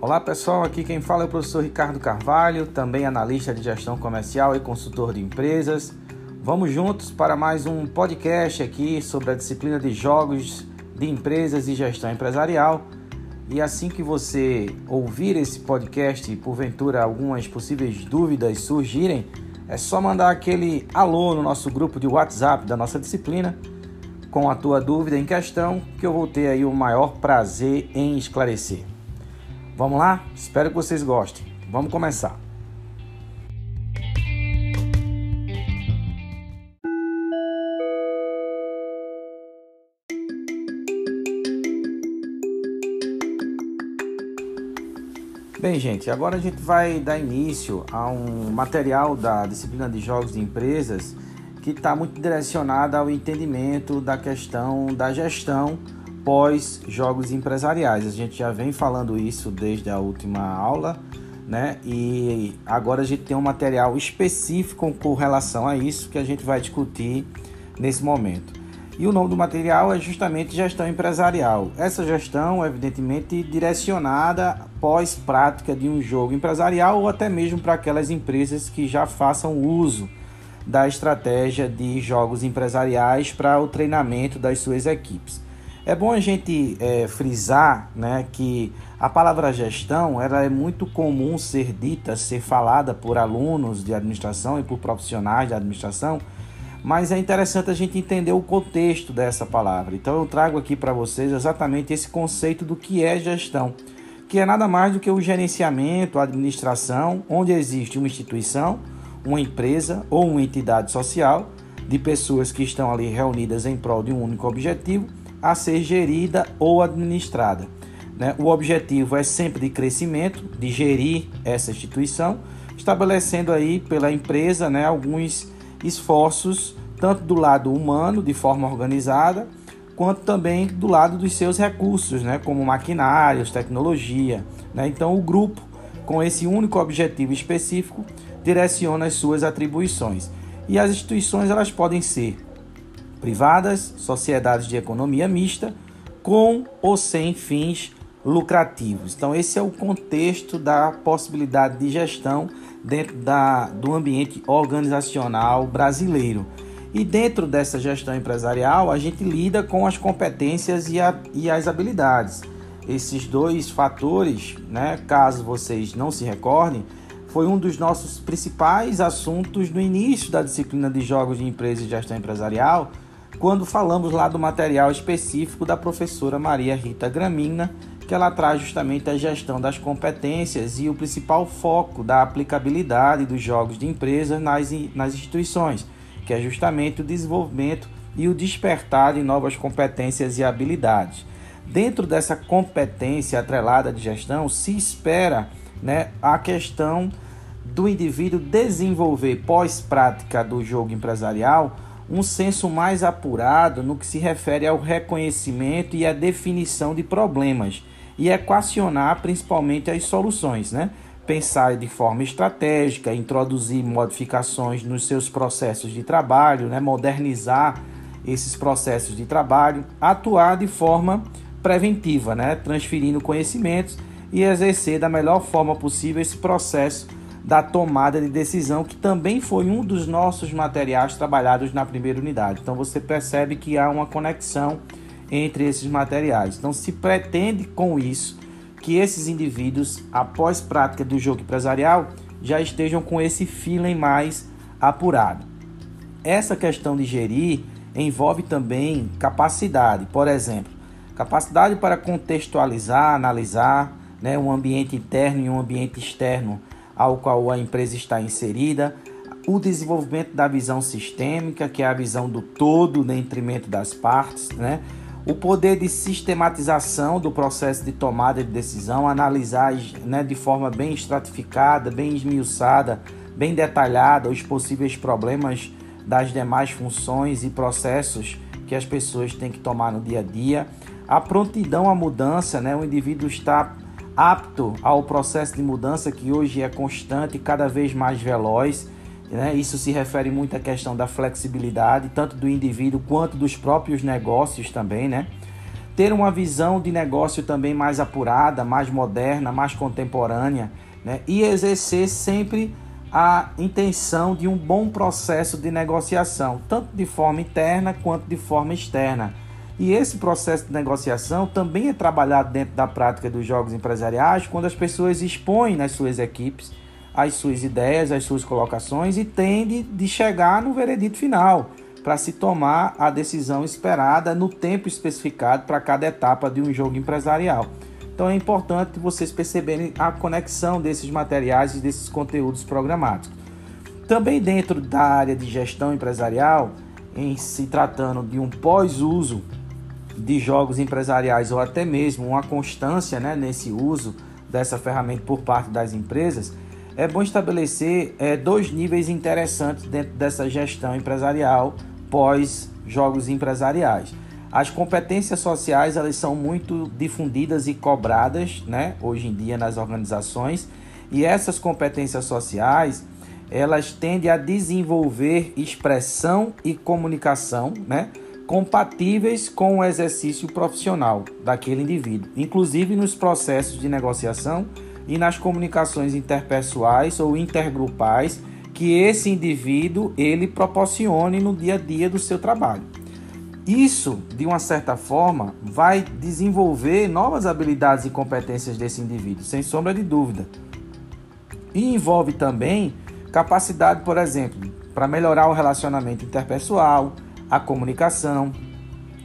Olá pessoal, aqui quem fala é o professor Ricardo Carvalho, também analista de gestão comercial e consultor de empresas. Vamos juntos para mais um podcast aqui sobre a disciplina de jogos de empresas e gestão empresarial. E assim que você ouvir esse podcast e porventura algumas possíveis dúvidas surgirem, é só mandar aquele alô no nosso grupo de WhatsApp da nossa disciplina com a tua dúvida em questão, que eu vou ter aí o maior prazer em esclarecer. Vamos lá? Espero que vocês gostem. Vamos começar. Bem, gente, agora a gente vai dar início a um material da disciplina de jogos de empresas que está muito direcionada ao entendimento da questão da gestão pós jogos empresariais. A gente já vem falando isso desde a última aula, né? E agora a gente tem um material específico com relação a isso que a gente vai discutir nesse momento. E o nome do material é justamente gestão empresarial. Essa gestão, evidentemente, direcionada pós prática de um jogo empresarial ou até mesmo para aquelas empresas que já façam uso da estratégia de jogos empresariais para o treinamento das suas equipes. É bom a gente é, frisar né, que a palavra gestão ela é muito comum ser dita, ser falada por alunos de administração e por profissionais de administração, mas é interessante a gente entender o contexto dessa palavra. Então eu trago aqui para vocês exatamente esse conceito do que é gestão, que é nada mais do que o gerenciamento, a administração, onde existe uma instituição, uma empresa ou uma entidade social de pessoas que estão ali reunidas em prol de um único objetivo a ser gerida ou administrada. Né? O objetivo é sempre de crescimento, de gerir essa instituição, estabelecendo aí pela empresa né, alguns esforços, tanto do lado humano, de forma organizada, quanto também do lado dos seus recursos, né, como maquinários, tecnologia. Né? Então, o grupo, com esse único objetivo específico, direciona as suas atribuições. E as instituições elas podem ser privadas, sociedades de economia mista, com ou sem fins lucrativos. Então, esse é o contexto da possibilidade de gestão dentro da, do ambiente organizacional brasileiro. E dentro dessa gestão empresarial, a gente lida com as competências e, a, e as habilidades. Esses dois fatores, né, caso vocês não se recordem, foi um dos nossos principais assuntos no início da disciplina de Jogos de Empresa e Gestão Empresarial, quando falamos lá do material específico da professora Maria Rita Gramina, que ela traz justamente a gestão das competências e o principal foco da aplicabilidade dos jogos de empresa nas, nas instituições, que é justamente o desenvolvimento e o despertar de novas competências e habilidades. Dentro dessa competência atrelada de gestão, se espera né, a questão do indivíduo desenvolver pós-prática do jogo empresarial um senso mais apurado no que se refere ao reconhecimento e à definição de problemas e equacionar principalmente as soluções, né? Pensar de forma estratégica, introduzir modificações nos seus processos de trabalho, né? modernizar esses processos de trabalho, atuar de forma preventiva, né? transferindo conhecimentos e exercer da melhor forma possível esse processo da tomada de decisão, que também foi um dos nossos materiais trabalhados na primeira unidade. Então você percebe que há uma conexão entre esses materiais. Então se pretende com isso que esses indivíduos, após prática do jogo empresarial, já estejam com esse feeling mais apurado. Essa questão de gerir envolve também capacidade, por exemplo, capacidade para contextualizar, analisar né, um ambiente interno e um ambiente externo ao qual a empresa está inserida, o desenvolvimento da visão sistêmica, que é a visão do todo, detrimento das partes, né? o poder de sistematização do processo de tomada de decisão, analisar né, de forma bem estratificada, bem esmiuçada, bem detalhada os possíveis problemas das demais funções e processos que as pessoas têm que tomar no dia a dia. A prontidão à mudança, né? o indivíduo está apto ao processo de mudança que hoje é constante e cada vez mais veloz. Né? Isso se refere muito à questão da flexibilidade, tanto do indivíduo quanto dos próprios negócios também. Né? ter uma visão de negócio também mais apurada, mais moderna, mais contemporânea, né? e exercer sempre a intenção de um bom processo de negociação, tanto de forma interna quanto de forma externa. E esse processo de negociação também é trabalhado dentro da prática dos jogos empresariais, quando as pessoas expõem nas suas equipes as suas ideias, as suas colocações e tende de chegar no veredito final para se tomar a decisão esperada no tempo especificado para cada etapa de um jogo empresarial. Então é importante vocês perceberem a conexão desses materiais e desses conteúdos programáticos. Também dentro da área de gestão empresarial, em se tratando de um pós-uso de jogos empresariais ou até mesmo uma constância né, nesse uso dessa ferramenta por parte das empresas, é bom estabelecer é, dois níveis interessantes dentro dessa gestão empresarial pós jogos empresariais. As competências sociais elas são muito difundidas e cobradas, né, hoje em dia nas organizações, e essas competências sociais elas tendem a desenvolver expressão e comunicação, né, compatíveis com o exercício profissional daquele indivíduo, inclusive nos processos de negociação e nas comunicações interpessoais ou intergrupais que esse indivíduo ele proporcione no dia a dia do seu trabalho. Isso, de uma certa forma, vai desenvolver novas habilidades e competências desse indivíduo, sem sombra de dúvida. E envolve também capacidade, por exemplo, para melhorar o relacionamento interpessoal, a comunicação,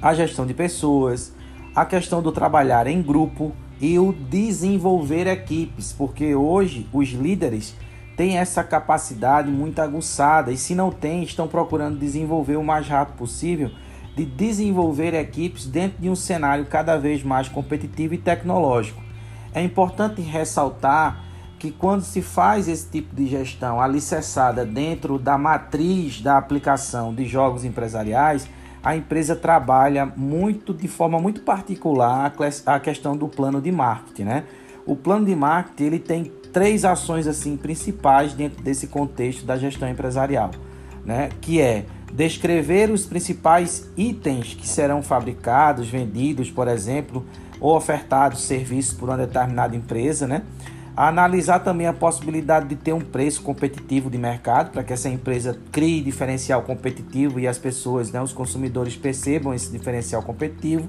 a gestão de pessoas, a questão do trabalhar em grupo e o desenvolver equipes, porque hoje os líderes têm essa capacidade muito aguçada e se não tem, estão procurando desenvolver o mais rápido possível de desenvolver equipes dentro de um cenário cada vez mais competitivo e tecnológico. É importante ressaltar que quando se faz esse tipo de gestão alicerçada dentro da matriz da aplicação de jogos empresariais, a empresa trabalha muito de forma muito particular a questão do plano de marketing, né? O plano de marketing ele tem três ações assim principais dentro desse contexto da gestão empresarial, né? Que é descrever os principais itens que serão fabricados, vendidos, por exemplo, ou ofertados serviços por uma determinada empresa, né? Analisar também a possibilidade de ter um preço competitivo de mercado para que essa empresa crie diferencial competitivo e as pessoas, né, os consumidores percebam esse diferencial competitivo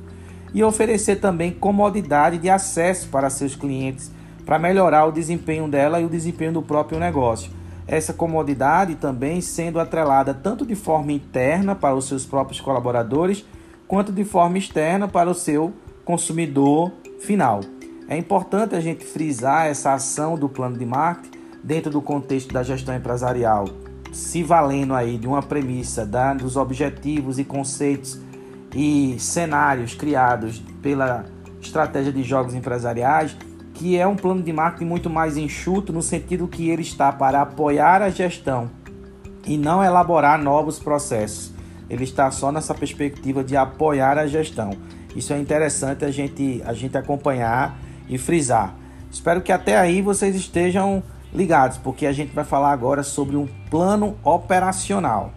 e oferecer também comodidade de acesso para seus clientes para melhorar o desempenho dela e o desempenho do próprio negócio essa comodidade também sendo atrelada tanto de forma interna para os seus próprios colaboradores, quanto de forma externa para o seu consumidor final. É importante a gente frisar essa ação do plano de marketing dentro do contexto da gestão empresarial, se valendo aí de uma premissa da, dos objetivos e conceitos e cenários criados pela estratégia de jogos empresariais que é um plano de marketing muito mais enxuto, no sentido que ele está para apoiar a gestão e não elaborar novos processos. Ele está só nessa perspectiva de apoiar a gestão. Isso é interessante a gente, a gente acompanhar e frisar. Espero que até aí vocês estejam ligados, porque a gente vai falar agora sobre um plano operacional.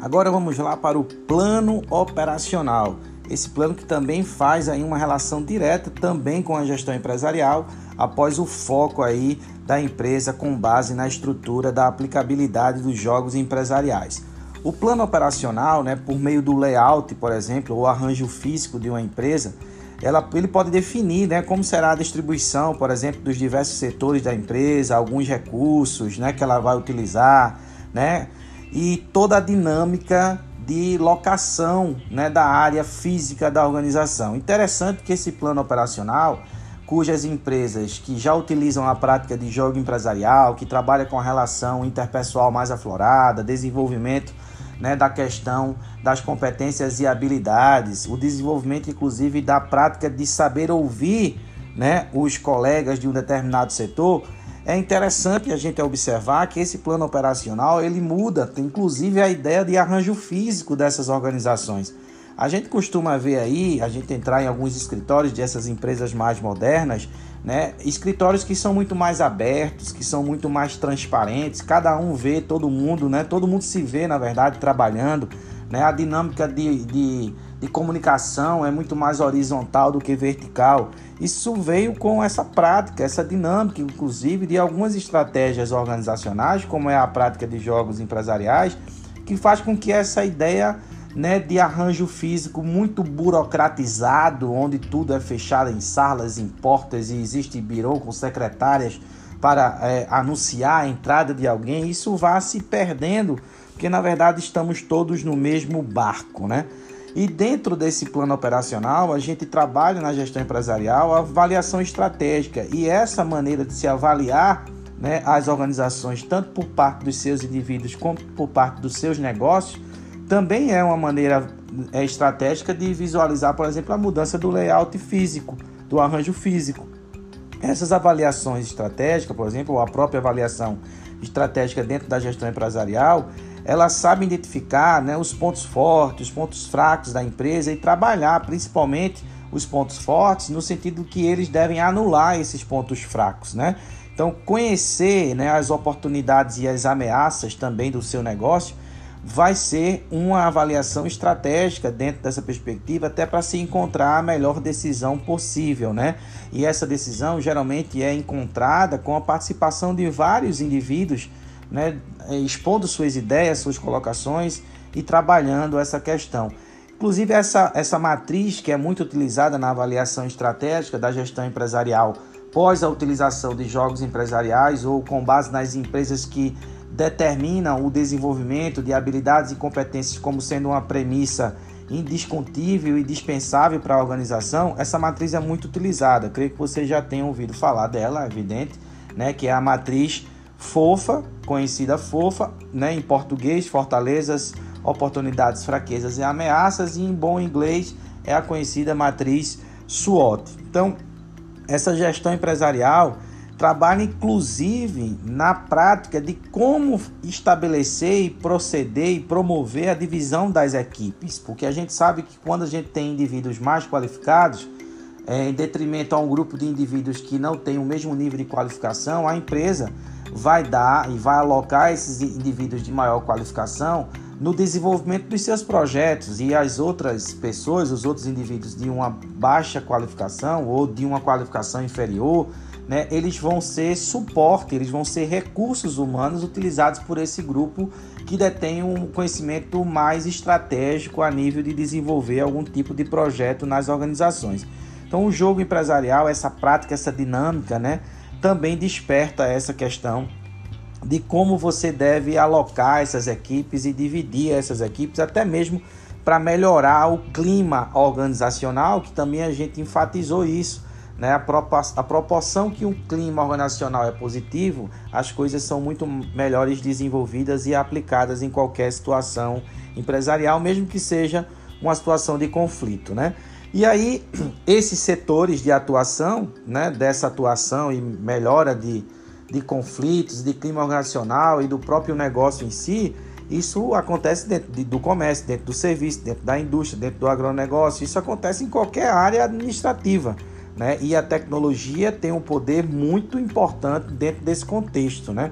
Agora vamos lá para o plano operacional. Esse plano que também faz aí uma relação direta também com a gestão empresarial, após o foco aí da empresa com base na estrutura da aplicabilidade dos jogos empresariais. O plano operacional, né, por meio do layout, por exemplo, ou arranjo físico de uma empresa, ela, ele pode definir né, como será a distribuição, por exemplo, dos diversos setores da empresa, alguns recursos né, que ela vai utilizar, né, e toda a dinâmica de locação né, da área física da organização. Interessante que esse plano operacional, cujas empresas que já utilizam a prática de jogo empresarial, que trabalha com a relação interpessoal mais aflorada, desenvolvimento né, da questão das competências e habilidades, o desenvolvimento inclusive da prática de saber ouvir né, os colegas de um determinado setor, é interessante a gente observar que esse plano operacional ele muda, inclusive a ideia de arranjo físico dessas organizações. A gente costuma ver aí, a gente entrar em alguns escritórios dessas empresas mais modernas, né? Escritórios que são muito mais abertos, que são muito mais transparentes, cada um vê todo mundo, né? Todo mundo se vê, na verdade, trabalhando, né? A dinâmica de, de, de comunicação é muito mais horizontal do que vertical. Isso veio com essa prática, essa dinâmica, inclusive, de algumas estratégias organizacionais, como é a prática de jogos empresariais, que faz com que essa ideia né, de arranjo físico muito burocratizado, onde tudo é fechado em salas, em portas e existe birô com secretárias para é, anunciar a entrada de alguém, isso vai se perdendo, porque na verdade estamos todos no mesmo barco, né? E dentro desse plano operacional, a gente trabalha na gestão empresarial a avaliação estratégica e essa maneira de se avaliar né, as organizações, tanto por parte dos seus indivíduos como por parte dos seus negócios, também é uma maneira é, estratégica de visualizar, por exemplo, a mudança do layout físico, do arranjo físico. Essas avaliações estratégicas, por exemplo, ou a própria avaliação estratégica dentro da gestão empresarial, ela sabe identificar né, os pontos fortes, os pontos fracos da empresa e trabalhar principalmente os pontos fortes no sentido que eles devem anular esses pontos fracos, né? Então, conhecer né, as oportunidades e as ameaças também do seu negócio vai ser uma avaliação estratégica dentro dessa perspectiva, até para se encontrar a melhor decisão possível, né? E essa decisão geralmente é encontrada com a participação de vários indivíduos, né? Expondo suas ideias, suas colocações e trabalhando essa questão. Inclusive, essa, essa matriz que é muito utilizada na avaliação estratégica da gestão empresarial pós a utilização de jogos empresariais ou com base nas empresas que determinam o desenvolvimento de habilidades e competências como sendo uma premissa indiscutível e dispensável para a organização, essa matriz é muito utilizada. Creio que você já tenha ouvido falar dela, é evidente, né, que é a matriz FOFA, conhecida FOFA, né, em português, fortalezas, oportunidades, fraquezas e ameaças, e em bom inglês é a conhecida matriz SWOT. Então, essa gestão empresarial trabalha inclusive na prática de como estabelecer e proceder e promover a divisão das equipes, porque a gente sabe que quando a gente tem indivíduos mais qualificados, é, em detrimento a um grupo de indivíduos que não tem o mesmo nível de qualificação, a empresa vai dar e vai alocar esses indivíduos de maior qualificação no desenvolvimento dos seus projetos e as outras pessoas, os outros indivíduos de uma baixa qualificação ou de uma qualificação inferior, né, eles vão ser suporte, eles vão ser recursos humanos utilizados por esse grupo que detém um conhecimento mais estratégico a nível de desenvolver algum tipo de projeto nas organizações. Então, o jogo empresarial, essa prática, essa dinâmica, né, também desperta essa questão de como você deve alocar essas equipes e dividir essas equipes, até mesmo para melhorar o clima organizacional, que também a gente enfatizou isso né, a, proporção que um clima organizacional é positivo, as coisas são muito melhores desenvolvidas e aplicadas em qualquer situação empresarial, mesmo que seja uma situação de conflito, né? E aí, esses setores de atuação, né, dessa atuação e melhora de, de conflitos, de clima organizacional e do próprio negócio em si, isso acontece dentro de, do comércio, dentro do serviço, dentro da indústria, dentro do agronegócio, isso acontece em qualquer área administrativa. Né? E a tecnologia tem um poder muito importante dentro desse contexto. Né?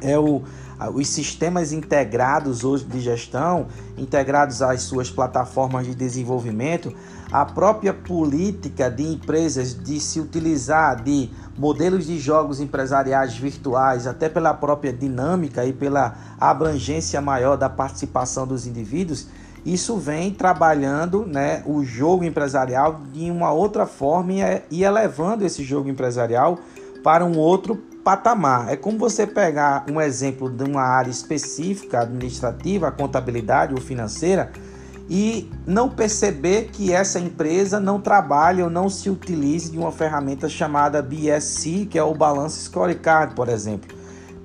É o, os sistemas integrados hoje de gestão, integrados às suas plataformas de desenvolvimento, a própria política de empresas de se utilizar de modelos de jogos empresariais virtuais, até pela própria dinâmica e pela abrangência maior da participação dos indivíduos, isso vem trabalhando né, o jogo empresarial de uma outra forma e elevando esse jogo empresarial para um outro patamar. É como você pegar um exemplo de uma área específica administrativa, contabilidade ou financeira, e não perceber que essa empresa não trabalha ou não se utilize de uma ferramenta chamada BSC, que é o Balance Scorecard, por exemplo,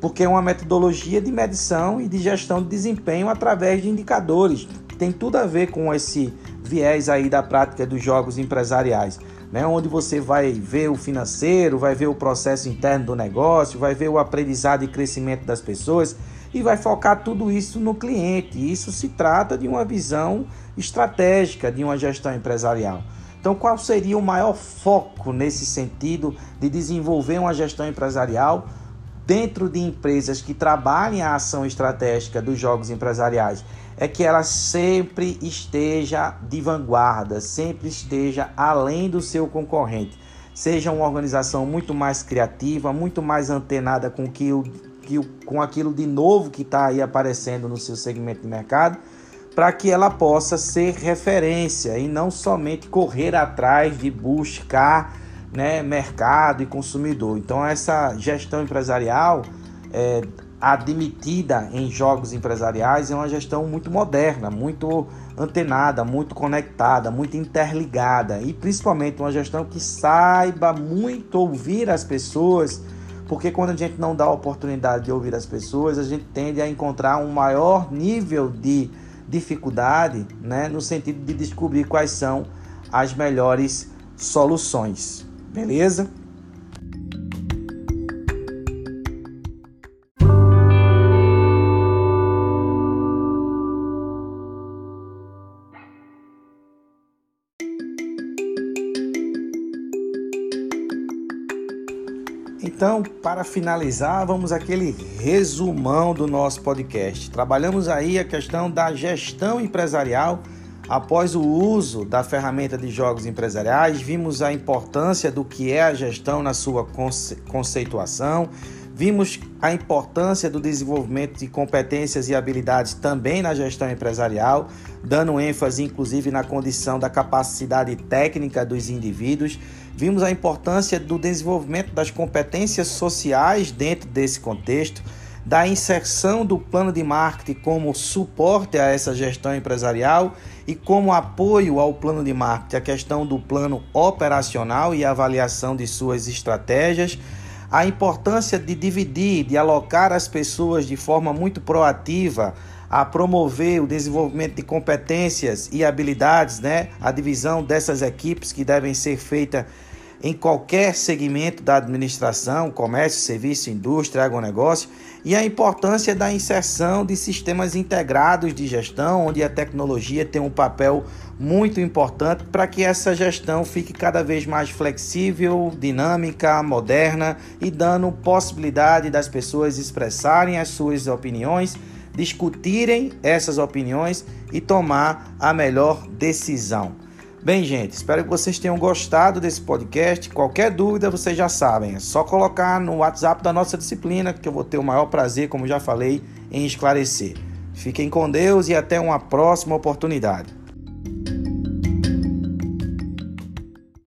porque é uma metodologia de medição e de gestão de desempenho através de indicadores. Tem tudo a ver com esse viés aí da prática dos jogos empresariais, né? Onde você vai ver o financeiro, vai ver o processo interno do negócio, vai ver o aprendizado e crescimento das pessoas e vai focar tudo isso no cliente. Isso se trata de uma visão estratégica de uma gestão empresarial. Então, qual seria o maior foco nesse sentido de desenvolver uma gestão empresarial dentro de empresas que trabalhem a ação estratégica dos jogos empresariais? É que ela sempre esteja de vanguarda, sempre esteja além do seu concorrente. Seja uma organização muito mais criativa, muito mais antenada com, que o, que com aquilo de novo que está aí aparecendo no seu segmento de mercado para que ela possa ser referência e não somente correr atrás de buscar né, mercado e consumidor. Então, essa gestão empresarial é, admitida em jogos empresariais é uma gestão muito moderna, muito antenada, muito conectada, muito interligada e principalmente uma gestão que saiba muito ouvir as pessoas, porque quando a gente não dá a oportunidade de ouvir as pessoas, a gente tende a encontrar um maior nível de dificuldade, né, no sentido de descobrir quais são as melhores soluções. Beleza? Então, para finalizar, vamos aquele resumão do nosso podcast. Trabalhamos aí a questão da gestão empresarial após o uso da ferramenta de jogos empresariais, vimos a importância do que é a gestão na sua conce conceituação, vimos a importância do desenvolvimento de competências e habilidades também na gestão empresarial, dando ênfase inclusive na condição da capacidade técnica dos indivíduos. Vimos a importância do desenvolvimento das competências sociais dentro desse contexto, da inserção do plano de marketing como suporte a essa gestão empresarial e como apoio ao plano de marketing, a questão do plano operacional e avaliação de suas estratégias, a importância de dividir, de alocar as pessoas de forma muito proativa a promover o desenvolvimento de competências e habilidades, né? A divisão dessas equipes que devem ser feitas em qualquer segmento da administração, comércio, serviço, indústria, agronegócio, e a importância da inserção de sistemas integrados de gestão, onde a tecnologia tem um papel muito importante para que essa gestão fique cada vez mais flexível, dinâmica, moderna e dando possibilidade das pessoas expressarem as suas opiniões, discutirem essas opiniões e tomar a melhor decisão. Bem, gente, espero que vocês tenham gostado desse podcast. Qualquer dúvida, vocês já sabem, é só colocar no WhatsApp da nossa disciplina que eu vou ter o maior prazer, como já falei, em esclarecer. Fiquem com Deus e até uma próxima oportunidade.